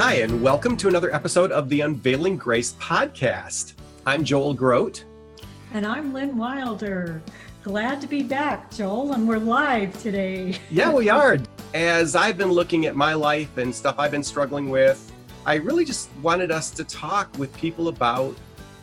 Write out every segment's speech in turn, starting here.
Hi, and welcome to another episode of the Unveiling Grace podcast. I'm Joel Groat. And I'm Lynn Wilder. Glad to be back, Joel, and we're live today. yeah, we are. As I've been looking at my life and stuff I've been struggling with, I really just wanted us to talk with people about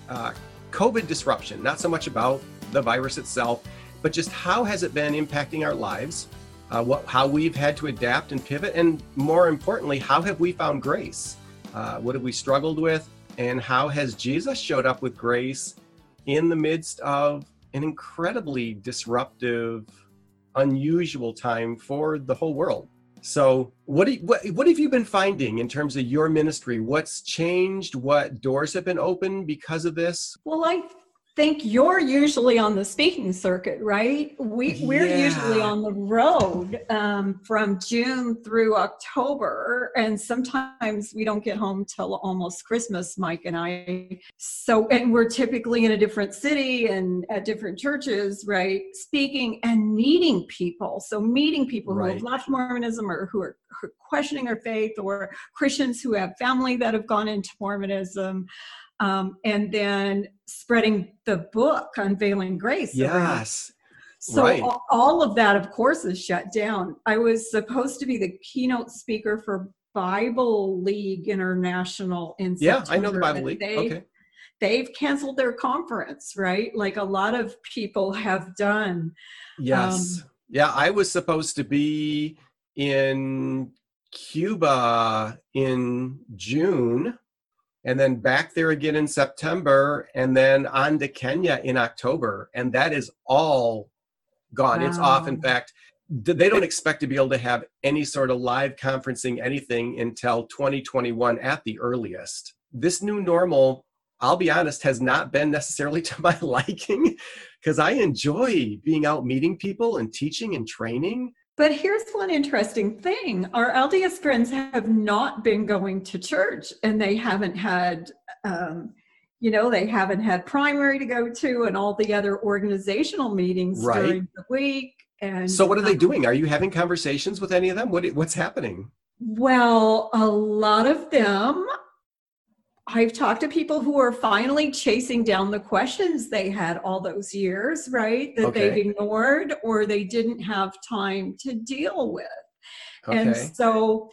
uh, COVID disruption, not so much about the virus itself, but just how has it been impacting our lives, uh, what, how we've had to adapt and pivot, and more importantly, how have we found grace? Uh, what have we struggled with? And how has Jesus showed up with grace in the midst of an incredibly disruptive, unusual time for the whole world? So, what, you, what what have you been finding in terms of your ministry? What's changed? What doors have been opened because of this? Well, I think you're usually on the speaking circuit, right? We we're Yeah. usually on the road um, from June through October, and sometimes we don't get home till almost Christmas, Mike and I. So, and we're typically in a different city and at different churches, right? Speaking and meeting people. So, meeting people who Right. have left Mormonism or who are who are questioning their faith, or Christians who have family that have gone into Mormonism um, and then spreading the book unveiling grace around. Yes. so right. all of that of course is shut down i was supposed to be the keynote speaker for bible league international in Yeah, I know the Bible League. they- Okay. they've canceled their conference right like a lot of people have done Yes. Um, yeah, I was supposed to be in Cuba in June and then back there again in September and then on to Kenya in October. And that is all gone. It's off. In fact, they don't expect to be able to have any sort of live conferencing anything until 2021 at the earliest. This new normal, I'll be honest, has not been necessarily to my liking because I enjoy being out meeting people and teaching and training. But here's one interesting thing. Our LDS friends have not been going to church and they haven't had, um, you know, they haven't had primary to go to and all the other organizational meetings Right. during the week. And So, what are they um, doing? Are you having conversations with any of them? What, what's happening? Well, a lot of them, I've talked to people who are finally chasing down the questions they had all those years, right? That Okay. they've ignored or they didn't have time to deal with. And so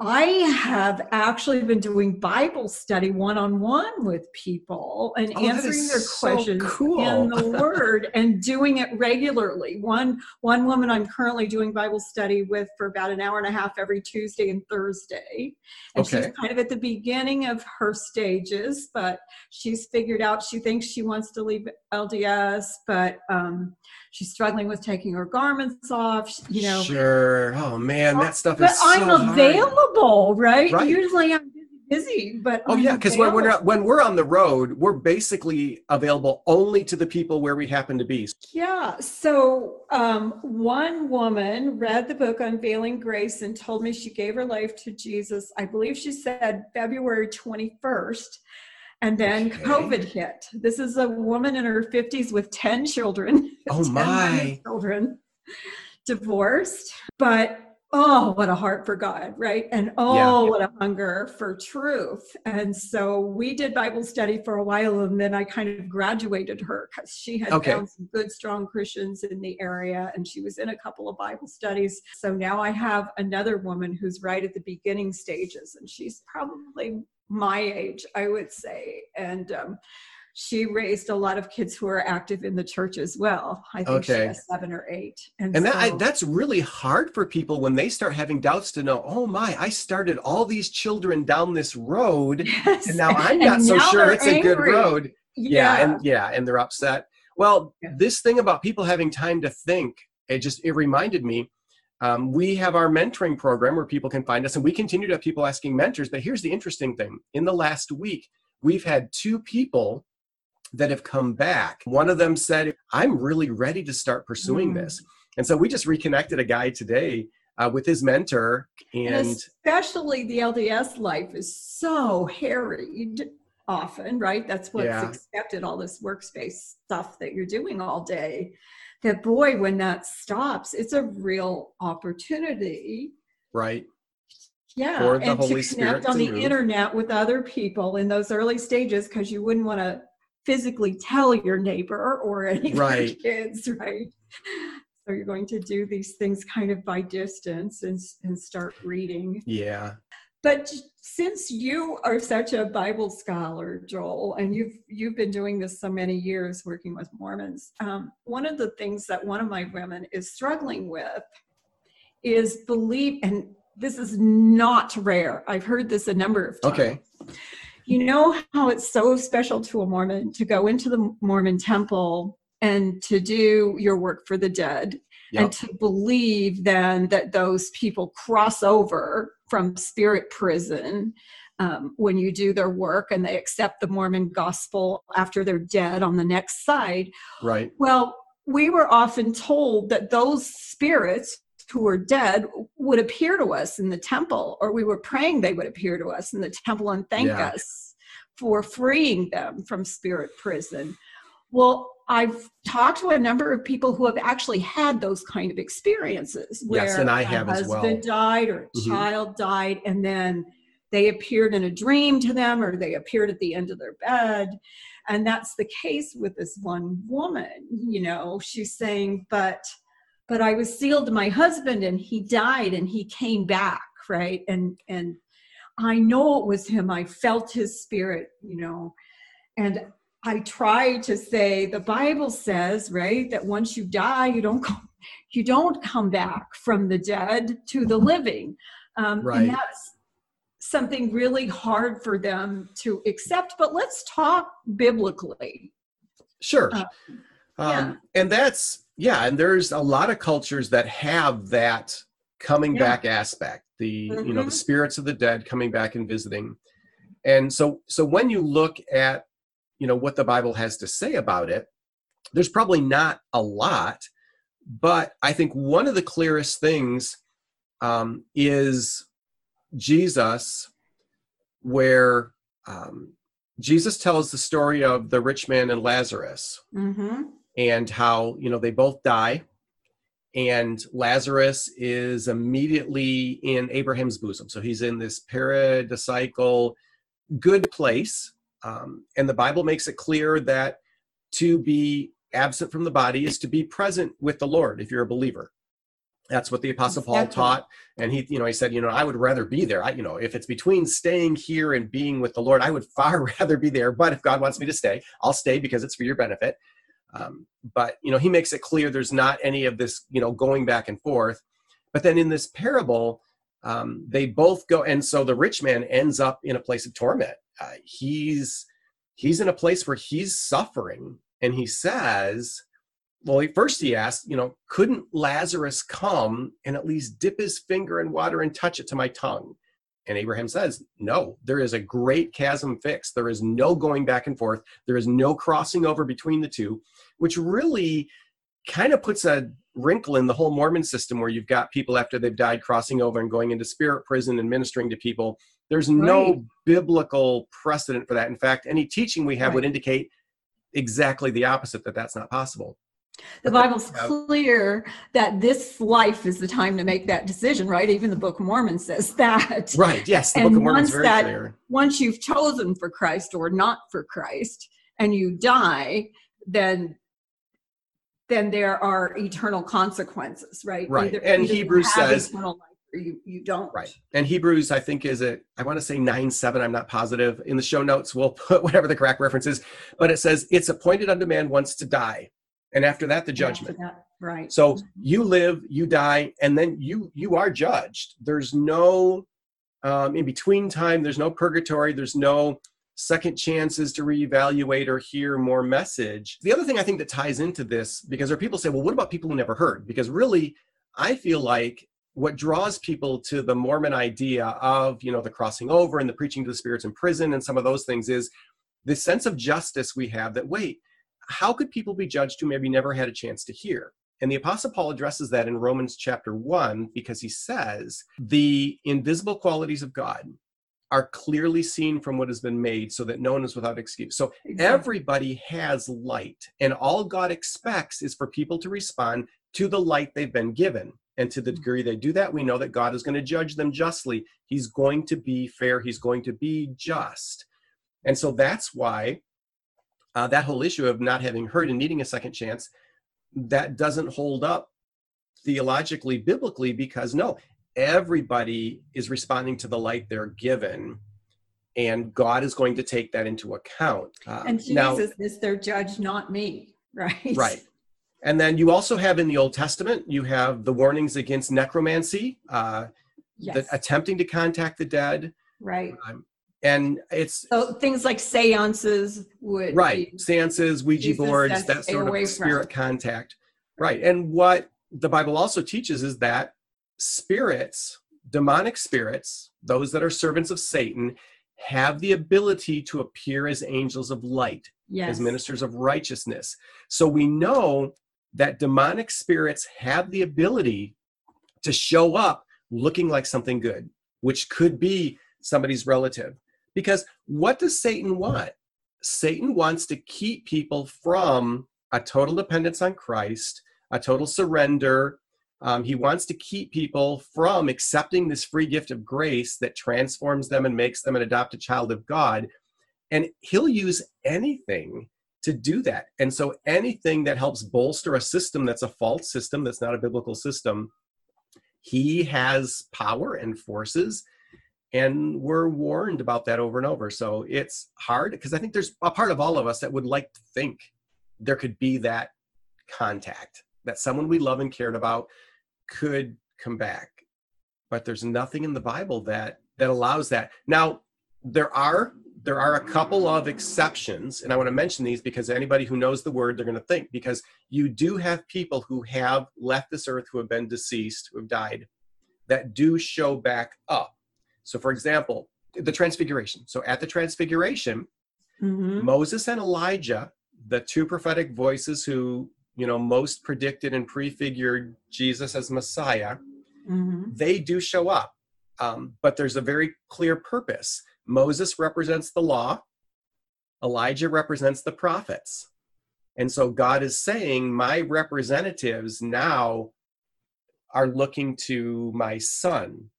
I have actually been doing Bible study one on one with people and Oh, answering their so questions cool. in the Word and doing it regularly. One one woman I'm currently doing Bible study with for about an hour and a half every Tuesday and Thursday, and she's kind of at the beginning of her stages, but she's figured out she thinks she wants to leave LDS, but um, she's struggling with taking her garments off. You know, sure. Oh man, that stuff but is so I'm available, right? Right. Usually I'm busy, busy but Oh I'm yeah, because when we're not, when we're on the road, we're basically available only to the people where we happen to be. yeah. So um, one woman read the book Unveiling Grace and told me she gave her life to Jesus. I believe she said February 21st. And then Okay. COVID hit. This is a woman in her 50s with 10 children. Oh 10 my. children divorced but oh what a heart for god right and oh what a hunger for truth and so we did bible study for a while and then i kind of graduated her because she had Okay. found some good strong christians in the area and she was in a couple of bible studies so now i have another woman who's right at the beginning stages and she's probably my age i would say and um, she raised a lot of kids who are active in the church as well. I think she Okay. has seven or eight. And that I, that's really hard for people when they start having doubts to know, oh my, I started all these children down this road Yes. and now I'm not so sure it's a good road. Yeah, Yeah. and yeah, and they're upset. Well, Yeah. this thing about people having time to think, it just it reminded me Um, we have our mentoring program where people can find us, and we continue to have people asking mentors. But here's the interesting thing in the last week, we've had two people that have come back. One of them said, I'm really ready to start pursuing mm. this. And so we just reconnected a guy today uh, with his mentor. And, and especially the LDS life is so harried often, right? That's what's yeah. expected, all this workspace stuff that you're doing all day. That boy, when that stops, it's a real opportunity. Right. Yeah. and Holy to connect on the move. internet with other people in those early stages because you wouldn't want to physically tell your neighbor or any right. of your kids, right? So you're going to do these things kind of by distance and, and start reading. Yeah. But since you are such a Bible scholar, Joel, and you've you've been doing this so many years working with Mormons, um, one of the things that one of my women is struggling with is believe, and this is not rare. I've heard this a number of times. Okay you know how it's so special to a Mormon to go into the Mormon temple and to do your work for the dead yep. and to believe then that those people cross over from spirit prison um, when you do their work and they accept the Mormon gospel after they're dead on the next side. Right. Well, we were often told that those spirits who were dead would appear to us in the temple, or we were praying they would appear to us in the temple and thank yeah. us for freeing them from spirit prison. Well, I've talked to a number of people who have actually had those kind of experiences where yes, and I have a husband well. died or a mm-hmm. child died, and then they appeared in a dream to them or they appeared at the end of their bed. And that's the case with this one woman. You know, she's saying, but but I was sealed to my husband and he died and he came back, right? And and I know it was him. I felt his spirit, you know. And I try to say the Bible says, right, that once you die, you don't come, you don't come back from the dead to the living. Um, right. And that's something really hard for them to accept. But let's talk biblically. Sure. Uh, um, yeah. And that's yeah and there's a lot of cultures that have that coming yeah. back aspect the mm-hmm. you know the mm-hmm. spirits of the dead coming back and visiting and so so when you look at you know what the bible has to say about it. There's probably not a lot but i think one of the clearest things um, is jesus where um, jesus tells the story of the rich man and lazarus mm-hmm. and how you know they both die and lazarus is immediately in abraham's bosom. So he's in this paradisical good place um, and the bible makes it clear that to be absent from the body is to be present with the lord if you're a believer. That's what the apostle paul taught. And he you know he said you know i would rather be there. I you know if it's between staying here and being with the lord i would far rather be there. But if god wants me to stay i'll stay because it's for your benefit. Um, but you know, he makes it clear there's not any of this, you know, going back and forth. But then in this parable, um, they both go, and so the rich man ends up in a place of torment. Uh, he's he's in a place where he's suffering, and he says, well, he, first he asked, you know, couldn't Lazarus come and at least dip his finger in water and touch it to my tongue? And Abraham says, No, there is a great chasm fixed. There is no going back and forth. There is no crossing over between the two which really kind of puts a wrinkle in the whole Mormon system where you've got people after they've died crossing over and going into spirit prison and ministering to people. There's right. no biblical precedent for that. In fact, any teaching we have right. would indicate exactly the opposite that that's not possible. The Bible's clear that this life is the time to make that decision, right? Even the Book of Mormon says that. Right, yes, the and Book of Mormon is very that, clear. Once you've chosen for Christ or not for Christ and you die, then then there are eternal consequences, right? Right. Either, and either Hebrews says eternal life or you, you don't. Right. And Hebrews, I think, is it, I want to say 9 7, I'm not positive. In the show notes, we'll put whatever the correct reference is, but it says, It's appointed unto man once to die. And after that, the judgment. That, right. So you live, you die, and then you you are judged. There's no um, in between time, there's no purgatory, there's no second chances to reevaluate or hear more message. The other thing I think that ties into this, because there are people say, well, what about people who never heard? Because really, I feel like what draws people to the Mormon idea of, you know, the crossing over and the preaching to the spirits in prison and some of those things is this sense of justice we have that, wait, how could people be judged who maybe never had a chance to hear? And the Apostle Paul addresses that in Romans chapter 1 because he says, the invisible qualities of God are clearly seen from what has been made so that no one is without excuse. So exactly. everybody has light, and all God expects is for people to respond to the light they've been given. And to the mm. degree they do that, we know that God is going to judge them justly. He's going to be fair, He's going to be just. And so that's why uh, that whole issue of not having heard and needing a second chance that doesn't hold up theologically biblically because no everybody is responding to the light they're given and god is going to take that into account um, and jesus now, is their judge not me right right and then you also have in the old testament you have the warnings against necromancy uh, yes. the, attempting to contact the dead right um, and it's so things like seances would right seances ouija boards that sort of spirit from. contact right and what the bible also teaches is that spirits demonic spirits those that are servants of satan have the ability to appear as angels of light yes. as ministers of righteousness so we know that demonic spirits have the ability to show up looking like something good which could be somebody's relative because what does Satan want? Satan wants to keep people from a total dependence on Christ, a total surrender. Um, he wants to keep people from accepting this free gift of grace that transforms them and makes them an adopted child of God. And he'll use anything to do that. And so anything that helps bolster a system that's a false system, that's not a biblical system, he has power and forces and we're warned about that over and over. So it's hard because i think there's a part of all of us that would like to think there could be that contact that someone we love and cared about could come back. But there's nothing in the bible that that allows that. Now there are there are a couple of exceptions and i want to mention these because anybody who knows the word they're going to think because you do have people who have left this earth who have been deceased who have died that do show back up so, for example, the transfiguration. So, at the transfiguration, mm-hmm. Moses and Elijah, the two prophetic voices who, you know, most predicted and prefigured Jesus as Messiah, mm-hmm. they do show up. Um, but there's a very clear purpose. Moses represents the law, Elijah represents the prophets. And so God is saying, My representatives now are looking to my son.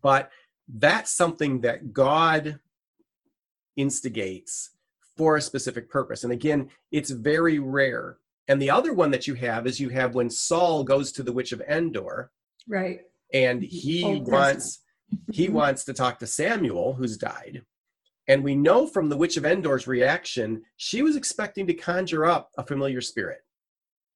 But that's something that God instigates for a specific purpose. And again, it's very rare. And the other one that you have is you have when Saul goes to the witch of Endor. Right. And he Old wants he mm-hmm. wants to talk to Samuel who's died. And we know from the witch of Endor's reaction, she was expecting to conjure up a familiar spirit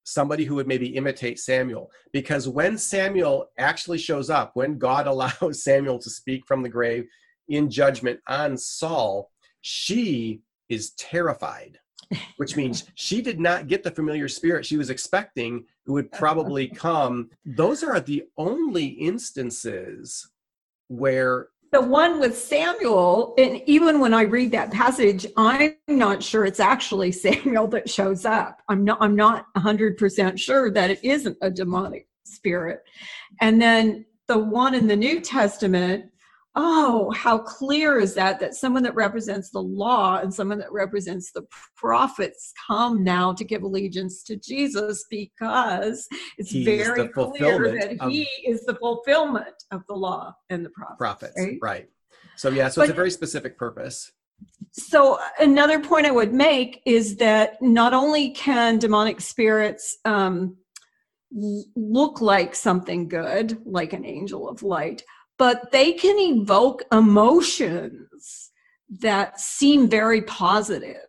somebody who would maybe imitate Samuel. Because when Samuel actually shows up, when God allows Samuel to speak from the grave in judgment on Saul, she is terrified, which means she did not get the familiar spirit she was expecting who would probably come. Those are the only instances where the one with Samuel, and even when I read that passage, I'm not sure it's actually Samuel that shows up. I'm not I'm not 100% sure that it isn't a demonic spirit. And then the one in the New Testament oh, how clear is that? That someone that represents the law and someone that represents the prophets come now to give allegiance to Jesus because it's He's very clear that of, he is the fulfillment of the law and the prophets. Prophets, right? right. So, yeah, so but, it's a very specific purpose. So, another point I would make is that not only can demonic spirits um, look like something good, like an angel of light, but they can evoke emotions that seem very positive.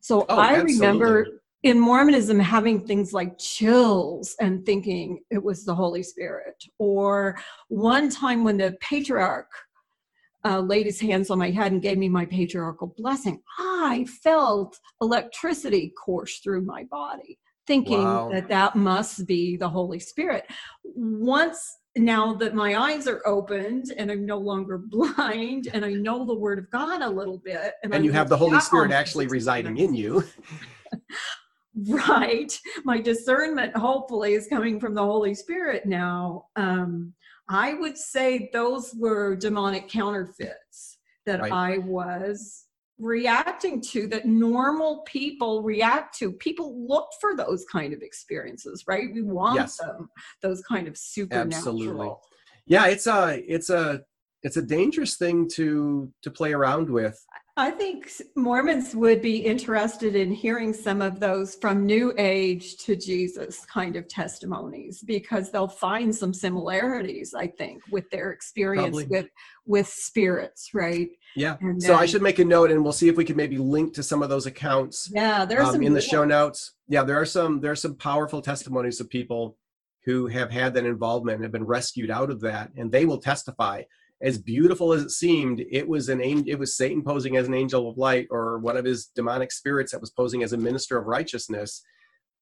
So oh, I absolutely. remember in Mormonism having things like chills and thinking it was the Holy Spirit. Or one time when the patriarch uh, laid his hands on my head and gave me my patriarchal blessing, I felt electricity course through my body thinking wow. that that must be the Holy Spirit. once now that my eyes are opened and I'm no longer blind and I know the word of God a little bit and, and you have the Holy Spirit actually residing in you. Right. My discernment hopefully is coming from the Holy Spirit now. Um I would say those were demonic counterfeits that right. I was reacting to that normal people react to people look for those kind of experiences right we want yes. them those kind of supernatural absolutely yeah it's a it's a it's a dangerous thing to to play around with I think Mormons would be interested in hearing some of those from New Age to Jesus kind of testimonies because they'll find some similarities, I think, with their experience Probably. with with spirits, right? Yeah. And so I should make a note, and we'll see if we can maybe link to some of those accounts. Yeah, there's um, in the show notes. Yeah, there are some there are some powerful testimonies of people who have had that involvement and have been rescued out of that, and they will testify as beautiful as it seemed, it was an it was Satan posing as an angel of light or one of his demonic spirits that was posing as a minister of righteousness.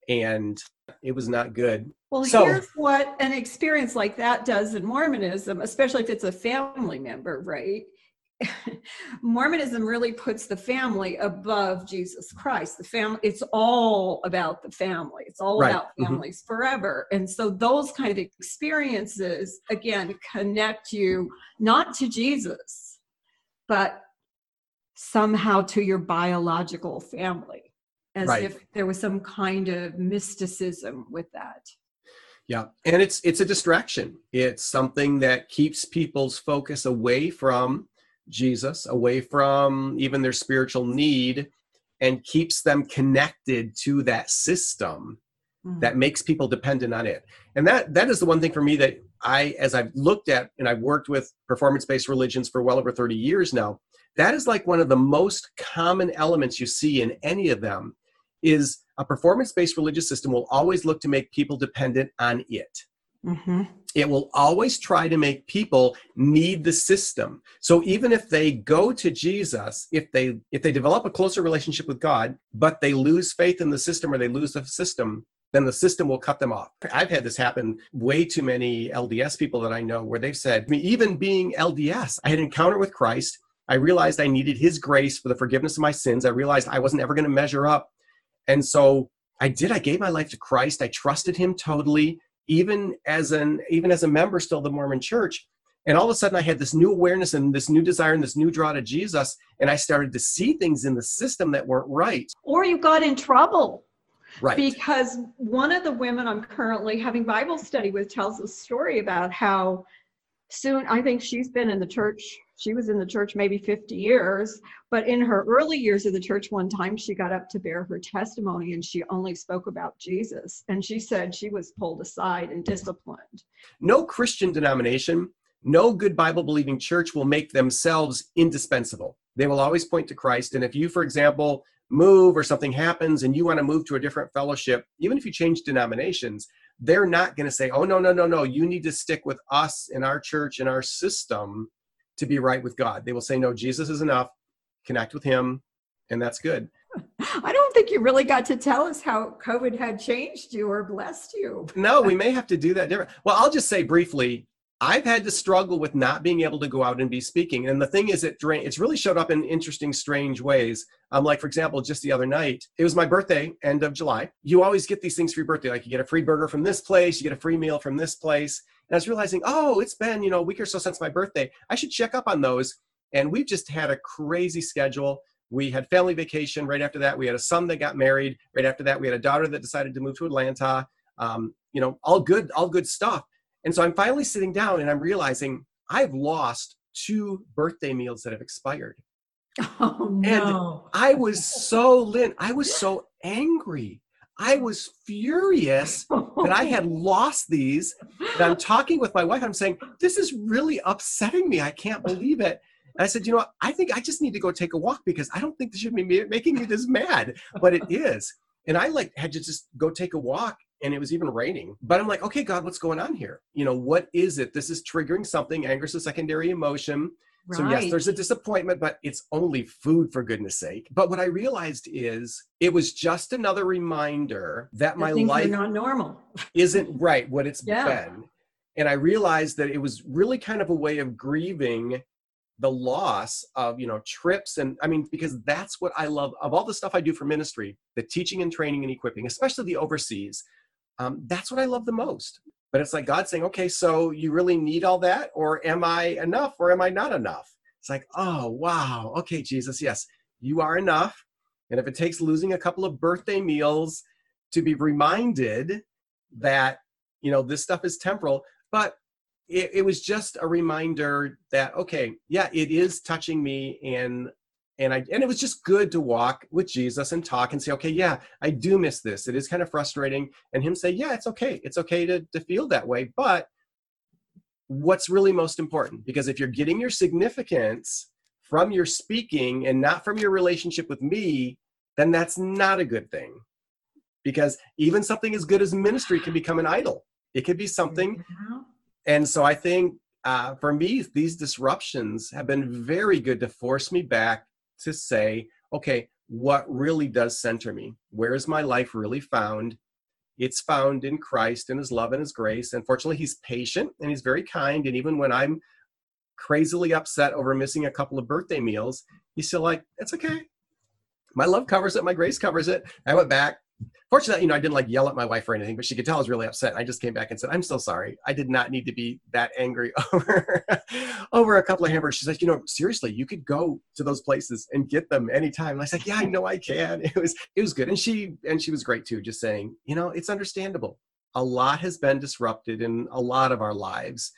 And it was not good. Well, so, here's what an experience like that does in Mormonism, especially if it's a family member, right? Mormonism really puts the family above Jesus Christ. The family, it's all about the family. It's all right. about mm-hmm. families mm-hmm. forever. And so those kind of experiences, again, connect you not to Jesus, but somehow to your biological family, as right. if there was some kind of mysticism with that. Yeah, and it's it's a distraction. It's something that keeps people's focus away from Jesus, away from even their spiritual need, and keeps them connected to that system mm-hmm. that makes people dependent on it. And that that is the one thing for me that I, as I've looked at and I've worked with performance-based religions for well over 30 years now, that is like one of the most common elements you see in any of them is a performance-based religious system will always look to make people dependent on it. Mm-hmm. It will always try to make people need the system. So even if they go to Jesus, if they if they develop a closer relationship with God, but they lose faith in the system or they lose the system, then the system will cut them off. I've had this happen way too many LDS people that I know where they've said, even being LDS, I had an encounter with Christ. I realized I needed his grace for the forgiveness of my sins. I realized I wasn't ever going to measure up. And so I did. I gave my life to Christ. I trusted him totally even as an even as a member still of the Mormon church. And all of a sudden I had this new awareness and this new desire and this new draw to Jesus. And I started to see things in the system that weren't right. Or you got in trouble. Right. Because one of the women I'm currently having Bible study with tells a story about how soon I think she's been in the church she was in the church maybe 50 years but in her early years of the church one time she got up to bear her testimony and she only spoke about jesus. And she said she was pulled aside and disciplined. No christian denomination no good bible believing church will make themselves indispensable. They will always point to christ. And if you for example move or something happens and you want to move to a different fellowship even if you change denominations they're not going to say oh no no no no you need to stick with us in our church in our system to be right with God. They will say, no, Jesus is enough, connect with Him, and that's good. I don't think you really got to tell us how COVID had changed you or blessed you. no, we may have to do that different. Well, I'll just say briefly, I've had to struggle with not being able to go out and be speaking. And the thing is, it drain, it's really showed up in interesting, strange ways. Um, like for example, just the other night, it was my birthday, end of July. You always get these things for your birthday, like you get a free burger from this place, you get a free meal from this place. And I was realizing, oh, it's been, you know, a week or so since my birthday. I should check up on those. And we've just had a crazy schedule. We had family vacation right after that. We had a son that got married. Right after that, we had a daughter that decided to move to Atlanta. Um, you know, all good, all good stuff. And so I'm finally sitting down and I'm realizing I've lost two birthday meals that have expired. Oh no. And I was so Lynn, I was so angry. I was furious that I had lost these. And I'm talking with my wife. I'm saying, this is really upsetting me. I can't believe it. And I said, you know what? I think I just need to go take a walk because I don't think this should be making me this mad, but it is. And I like had to just go take a walk and it was even raining. But I'm like, okay, God, what's going on here? You know, what is it? This is triggering something. Anger is a secondary emotion. Right. So yes, there's a disappointment, but it's only food for goodness sake. But what I realized is it was just another reminder that, my life not normal isn't right what it's yeah. been. and I realized that it was really kind of a way of grieving the loss of you know trips and i mean because that's what i love of all the stuff i do for ministry the teaching and training and equipping especially the overseas um, that's what i love the most but it's like god saying okay so you really need all that or am i enough or am i not enough? It's like oh wow. Okay jesus yes you are enough. And if it takes losing a couple of birthday meals to be reminded that you know this stuff is temporal but it, it was just a reminder that okay yeah it is touching me and and I and it was just good to walk with Jesus and talk and say, okay, yeah, I do miss this. It is kind of frustrating. And him say, yeah, it's okay. It's okay to, to feel that way. But what's really most important? Because if you're getting your significance from your speaking and not from your relationship with me, then that's not a good thing. Because even something as good as ministry can become an idol. It could be something mm-hmm and so I think uh, for me, these disruptions have been very good to force me back to say, okay, what really does center me? Where is my life really found? It's found in Christ and His love and His grace. And fortunately, He's patient and He's very kind. And even when I'm crazily upset over missing a couple of birthday meals, He's still like, it's okay. My love covers it. My grace covers it. I went back, Fortunately, you know, I didn't like yell at my wife or anything, but she could tell I was really upset. I just came back and said, "I'm so sorry. I did not need to be that angry over over a couple of hamburgers." She said, "You know, seriously, you could go to those places and get them anytime." And I said, "Yeah, I know I can." It was it was good, and she and she was great too. Just saying, you know, it's understandable. A lot has been disrupted in a lot of our lives,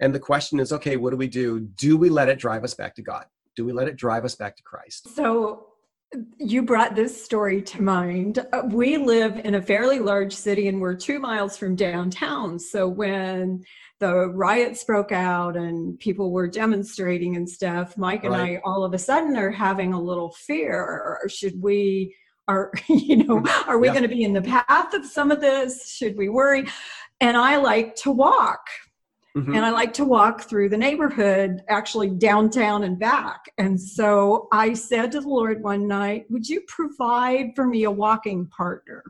and the question is, okay, what do we do? Do we let it drive us back to God? Do we let it drive us back to Christ? So you brought this story to mind. Uh, we live in a fairly large city and we're two miles from downtown. So when the riots broke out and people were demonstrating and stuff, Mike and right. I all of a sudden are having a little fear. Should we, are you know, are we yeah. going to be in the path of some of this? Should we worry? And I like to walk. Mm-hmm. And I like to walk through the neighborhood, actually downtown and back. And so I said to the Lord one night, Would you provide for me a walking partner?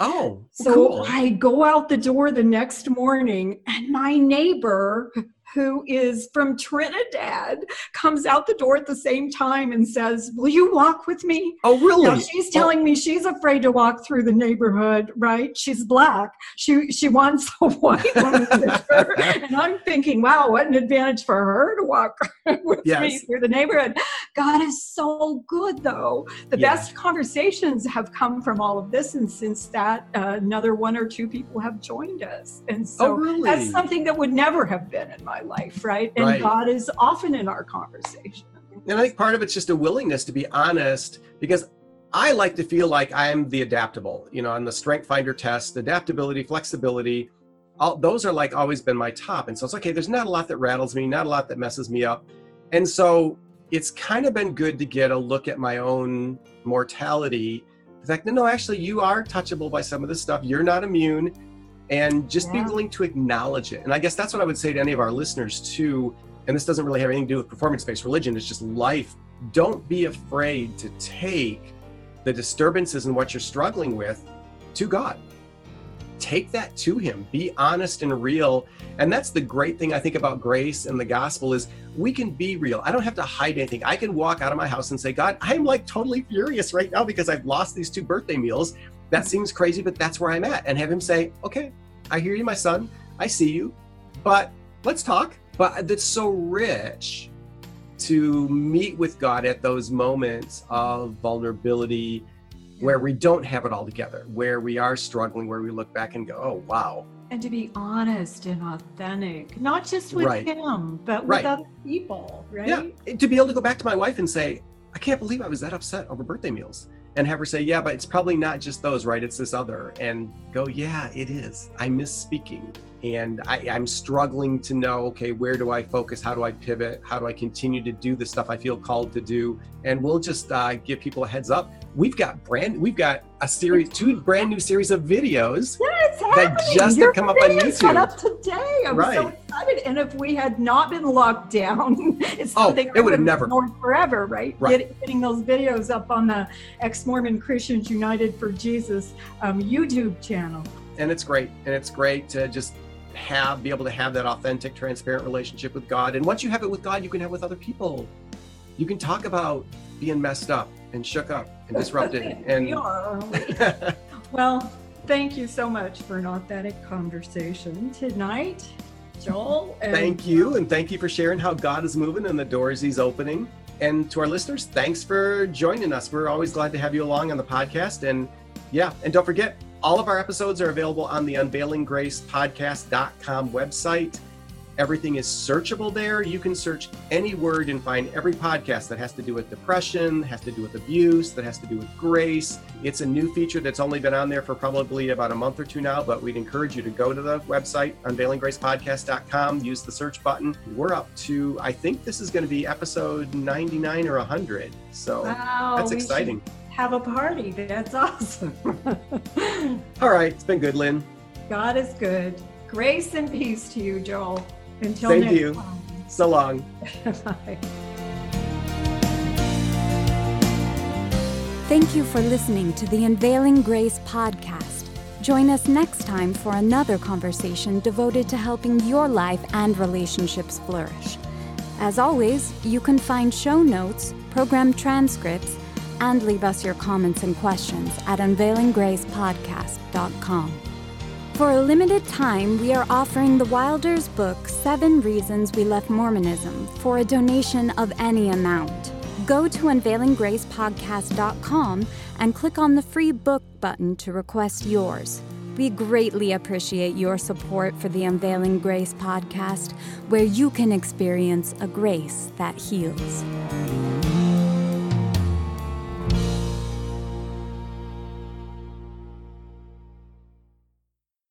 Oh, so cool. I go out the door the next morning, and my neighbor who is from Trinidad, comes out the door at the same time and says, Will you walk with me? Oh, really? Now, she's telling oh. me she's afraid to walk through the neighborhood, right? She's black. She she wants a white woman with her. And I'm thinking, wow, what an advantage for her to walk with yes. me through the neighborhood. God is so good, though. The yeah. best conversations have come from all of this. And since that, uh, another one or two people have joined us. And so oh, really? that's something that would never have been in my life, right? And right. God is often in our conversation. And I think part of it's just a willingness to be honest because I like to feel like I'm the adaptable, you know, on the strength finder test, adaptability, flexibility, all, those are like always been my top. And so it's okay, there's not a lot that rattles me, not a lot that messes me up. And so it's kind of been good to get a look at my own mortality. The fact that no, actually, you are touchable by some of this stuff. You're not immune and just yeah. be willing to acknowledge it. And I guess that's what I would say to any of our listeners too. And this doesn't really have anything to do with performance based religion, it's just life. Don't be afraid to take the disturbances and what you're struggling with to God. Take that to Him. Be honest and real. And that's the great thing I think about grace and the gospel is we can be real. I don't have to hide anything. I can walk out of my house and say, God, I'm like totally furious right now because I've lost these two birthday meals that seems crazy, but that's where I'm at. And have him say, okay, I hear you, my son. I see you, but let's talk. But that's so rich to meet with God at those moments of vulnerability where we don't have it all together, where we are struggling, where we look back and go, oh, wow. And to be honest and authentic, not just with right. him, but with other people, right? Yeah. To be able to go back to my wife and say, I can't believe I was that upset over birthday meals and have her say, Yeah, but it's probably not just those, right? It's this other. And go, Yeah, it is. I miss speaking. And I, am struggling to know, okay, where do I focus? How do I pivot? How do I continue to do the stuff I feel called to do? And we'll just uh, give people a heads up. We've got brand, we've got a series, two brand new series of videos that just Your have come up on YouTube. up today. I'm right. so excited. And if we had not been locked down, it's oh, it would have never forever, right? right. getting those videos up on the ex-Mormon Christians United for Jesus um, YouTube channel. And it's great. And it's great to just have be able to have that authentic, transparent relationship with God. And once you have it with God, you can have it with other people. You can talk about being messed up and shook up and disrupted. and we are, we? well, thank you so much for an authentic conversation tonight, Joel. and- thank you, and thank you for sharing how God is moving and the doors He's opening. And to our listeners, thanks for joining us. We're always glad to have you along on the podcast. And yeah, and don't forget, all of our episodes are available on the unveilinggracepodcast.com website. Everything is searchable there. You can search any word and find every podcast that has to do with depression, has to do with abuse, that has to do with grace. It's a new feature that's only been on there for probably about a month or two now, but we'd encourage you to go to the website, unveilinggracepodcast.com, use the search button. We're up to, I think this is going to be episode 99 or 100. So Wow, that's exciting. Have a party. That's awesome. All right, it's been good, Lynn. God is good. Grace and peace to you, Joel. Until Same to next you. time. So long. Bye. Thank you for listening to the Unveiling Grace podcast. Join us next time for another conversation devoted to helping your life and relationships flourish. As always, you can find show notes, program transcripts, and leave us your comments and questions at unveilinggracepodcast.com. For a limited time, we are offering the Wilders book, Seven Reasons We Left Mormonism, for a donation of any amount. Go to unveilinggracepodcast.com and click on the free book button to request yours. We greatly appreciate your support for the Unveiling Grace podcast, where you can experience a grace that heals.